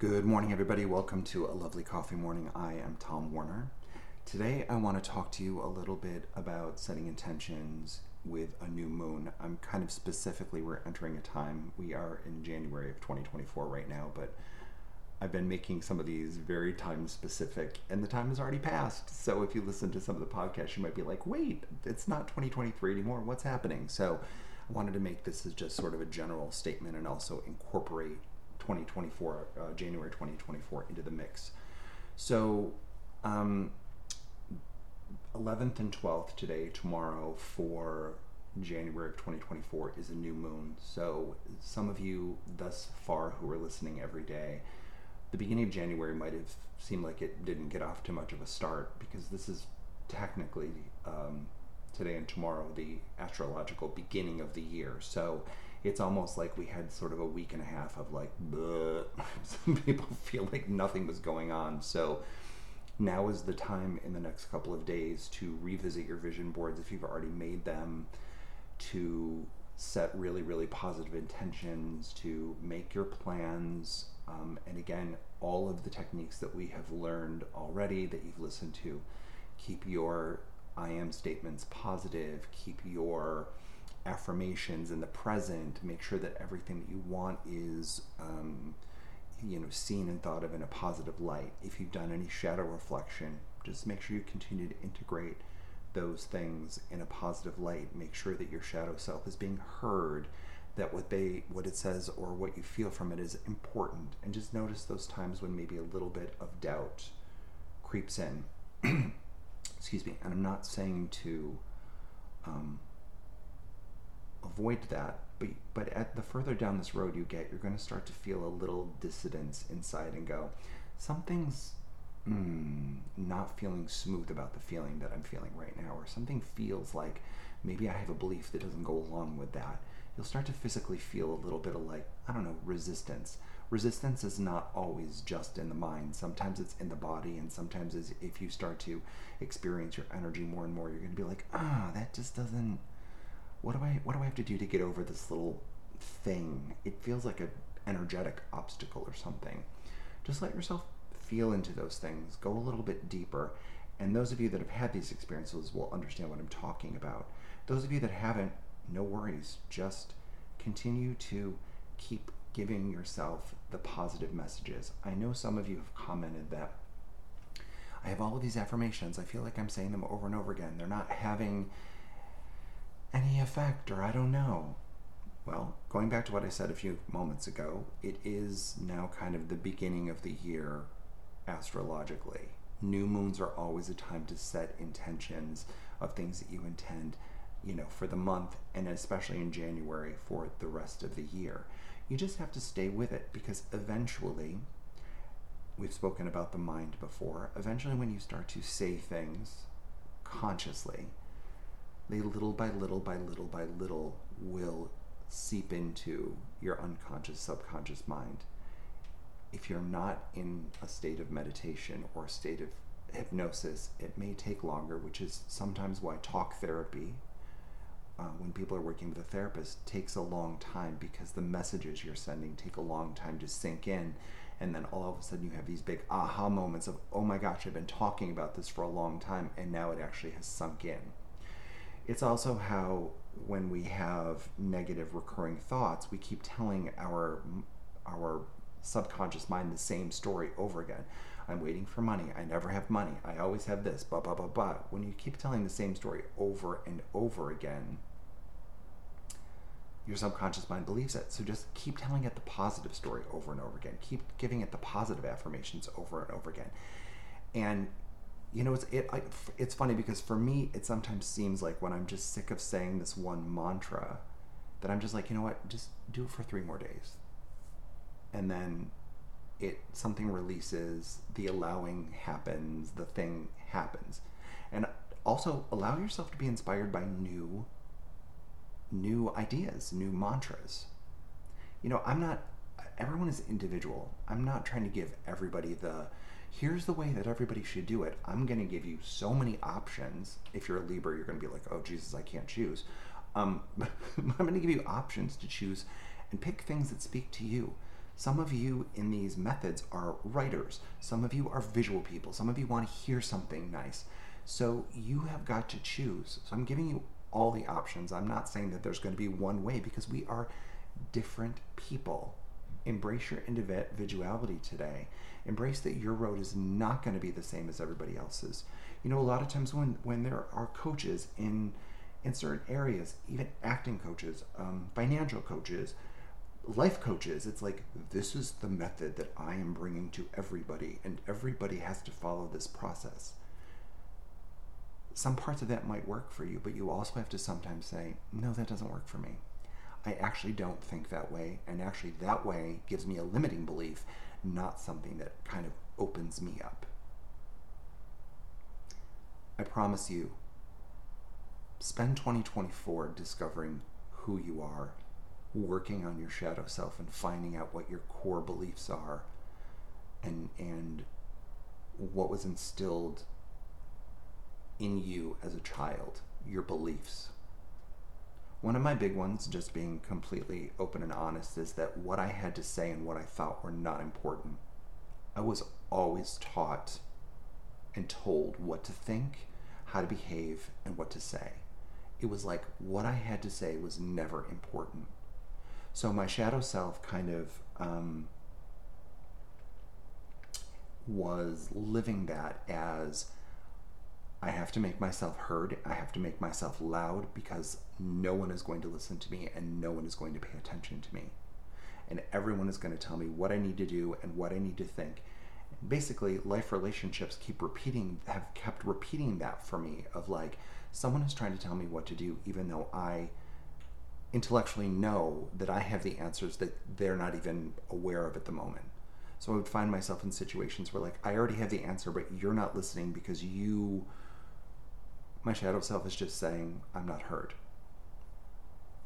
Good morning, everybody. Welcome to a lovely coffee morning. I am Tom Warner. Today, I want to talk to you a little bit about setting intentions with a new moon. I'm kind of specifically, we're entering a time, we are in January of 2024 right now, but I've been making some of these very time specific, and the time has already passed. So if you listen to some of the podcasts, you might be like, wait, it's not 2023 anymore. What's happening? So I wanted to make this as just sort of a general statement and also incorporate 2024, uh, January 2024, into the mix. So, um, 11th and 12th today, tomorrow for January of 2024 is a new moon. So, some of you thus far who are listening every day, the beginning of January might have seemed like it didn't get off too much of a start because this is technically um, today and tomorrow the astrological beginning of the year. So, it's almost like we had sort of a week and a half of like, some people feel like nothing was going on. So, now is the time in the next couple of days to revisit your vision boards if you've already made them, to set really, really positive intentions, to make your plans. Um, and again, all of the techniques that we have learned already that you've listened to, keep your I am statements positive, keep your affirmations in the present, make sure that everything that you want is. Um, you know seen and thought of in a positive light. If you've done any shadow reflection just make sure you continue to integrate those things in a positive light. Make sure that your shadow self is being heard that what they what it says or what you feel from it is important. And just notice those times when maybe a little bit of doubt creeps in. Excuse me. And i'm not saying to um, avoid that but but at the further down this road you get, you're going to start to feel a little dissidence inside and go, something's mm, not feeling smooth about the feeling that I'm feeling right now, or something feels like maybe I have a belief that doesn't go along with that. You'll start to physically feel a little bit of like I don't know resistance. Resistance is not always just in the mind. Sometimes it's in the body, and sometimes is if you start to experience your energy more and more, you're going to be like, ah, that just doesn't what do I what do I have to do to get over this little thing? It feels like an energetic obstacle or something. Just let yourself feel into those things. Go a little bit deeper. And those of you that have had these experiences will understand what I'm talking about. Those of you that haven't, no worries. Just continue to keep giving yourself the positive messages. I know some of you have commented that I have all of these affirmations. I feel like I'm saying them over and over again. They're not having any effect, or I don't know. Well, going back to what I said a few moments ago, it is now kind of the beginning of the year astrologically. New moons are always a time to set intentions of things that you intend, you know, for the month and especially in January for the rest of the year. You just have to stay with it because eventually, we've spoken about the mind before, eventually, when you start to say things consciously, they little by little by little by little will seep into your unconscious subconscious mind. If you're not in a state of meditation or a state of hypnosis it may take longer which is sometimes why talk therapy uh, when people are working with a therapist takes a long time because the messages you're sending take a long time to sink in. And then all of a sudden you have these big aha moments of oh my gosh i've been talking about this for a long time and now it actually has sunk in it's also how when we have negative recurring thoughts, we keep telling our our subconscious mind the same story over again. I'm waiting for money. I never have money. I always have this. Blah blah blah blah. When you keep telling the same story over and over again, your subconscious mind believes it. So just keep telling it the positive story over and over again. Keep giving it the positive affirmations over and over again. And you know, it's it. I, it's funny because for me, it sometimes seems like when I'm just sick of saying this one mantra, that I'm just like, you know what, just do it for three more days, and then it something releases, the allowing happens, the thing happens, and also allow yourself to be inspired by new, new ideas, new mantras. You know, I'm not. Everyone is individual. I'm not trying to give everybody the here's the way that everybody should do it. I'm going to give you so many options. If you're a Libra, you're going to be like, oh, Jesus, I can't choose. Um, I'm going to give you options to choose and pick things that speak to you. Some of you in these methods are writers. Some of you are visual people. Some of you want to hear something nice. So you have got to choose. So I'm giving you all the options. I'm not saying that there's going to be one way because we are different people. Embrace your individuality today. Embrace that your road is not going to be the same as everybody else's. You know, a lot of times when when there are coaches in in certain areas, even acting coaches, um, financial coaches, life coaches, it's like this is the method that I am bringing to everybody, and everybody has to follow this process. Some parts of that might work for you, but you also have to sometimes say, no, that doesn't work for me. I actually don't think that way, and actually, that way gives me a limiting belief, not something that kind of opens me up. I promise you, spend 2024 discovering who you are, working on your shadow self, and finding out what your core beliefs are, and and what was instilled in you as a child, your beliefs. One of my big ones, just being completely open and honest, is that what I had to say and what I thought were not important. I was always taught and told what to think, how to behave, and what to say. It was like what I had to say was never important. So my shadow self kind of um, was living that as I have to make myself heard. I have to make myself loud because no one is going to listen to me and no one is going to pay attention to me. And everyone is going to tell me what I need to do and what I need to think. Basically, life relationships keep repeating, have kept repeating that for me of like, someone is trying to tell me what to do, even though I intellectually know that I have the answers that they're not even aware of at the moment. So I would find myself in situations where, like, I already have the answer, but you're not listening because you my shadow self is just saying, I'm not heard.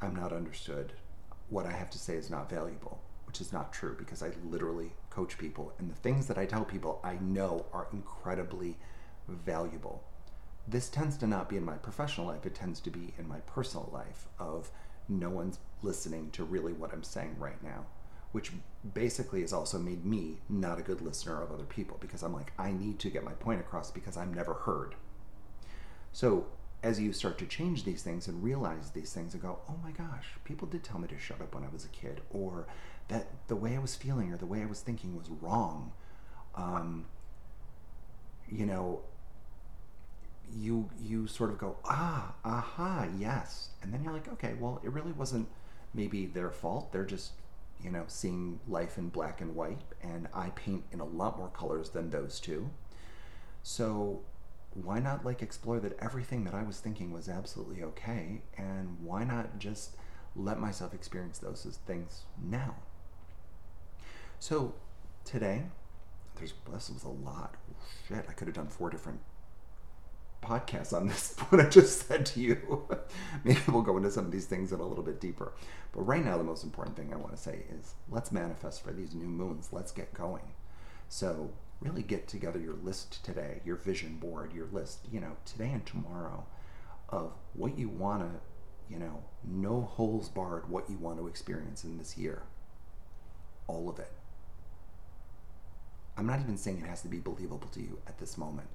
I'm not understood. What I have to say is not valuable, which is not true because I literally coach people. And the things that I tell people I know are incredibly valuable. This tends to not be in my professional life, it tends to be in my personal life of no one's listening to really what I'm saying right now, which basically has also made me not a good listener of other people because I'm like, I need to get my point across because I'm never heard. So as you start to change these things and realize these things and go, oh my gosh, people did tell me to shut up when I was a kid, or that the way I was feeling or the way I was thinking was wrong. Um, you know, you you sort of go, ah, aha, yes, and then you're like, okay, well, it really wasn't maybe their fault. They're just you know seeing life in black and white, and I paint in a lot more colors than those two. So why not like explore that everything that I was thinking was absolutely okay and why not just let myself experience those things now? So today, there's this was a lot. Shit, I could have done four different podcasts on this what I just said to you. Maybe we'll go into some of these things in a little bit deeper. But right now, the most important thing I want to say is let's manifest for these new moons. Let's get going. So really get together your list today, your vision board, your list, you know, today and tomorrow of what you want to, you know, no holes barred, what you want to experience in this year. All of it. I'm not even saying it has to be believable to you at this moment,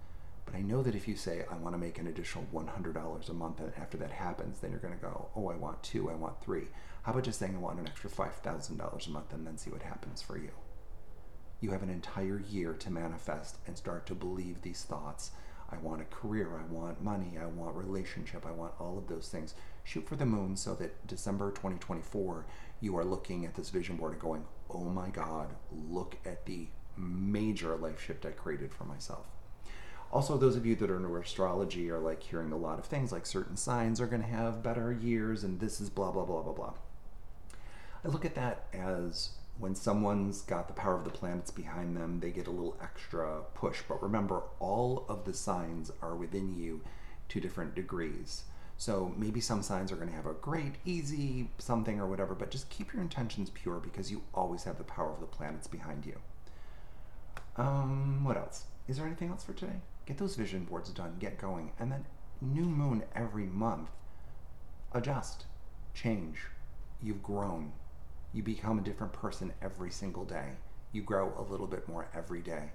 but I know that if you say, I want to make an additional $100 a month, and after that happens, then you're going to go, oh, I want two, I want three. How about just saying, I want an extra $5,000 a month and then see what happens for you? You have an entire year to manifest and start to believe these thoughts. I want a career, I want money, I want relationship, I want all of those things. Shoot for the moon so that December 2024, you are looking at this vision board and going, oh my God, look at the major life shift I created for myself. Also, those of you that are into astrology are like hearing a lot of things like certain signs are going to have better years and this is blah, blah, blah, blah, blah. I look at that as when someone's got the power of the planets behind them, they get a little extra push. But remember, all of the signs are within you to different degrees. So maybe some signs are going to have a great, easy something or whatever, but just keep your intentions pure because you always have the power of the planets behind you. Um, what else? Is there anything else for today? Get those vision boards done, get going, and then new moon every month. Adjust, change. You've grown You become a different person every single day. You grow a little bit more every day.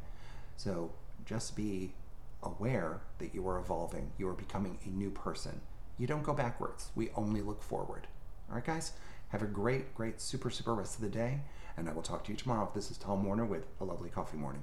So just be aware that you are evolving. You are becoming a new person. You don't go backwards. We only look forward. All right, guys? Have a great, great, super, super rest of the day. And I will talk to you tomorrow. This is Tom Warner with A Lovely Coffee Morning.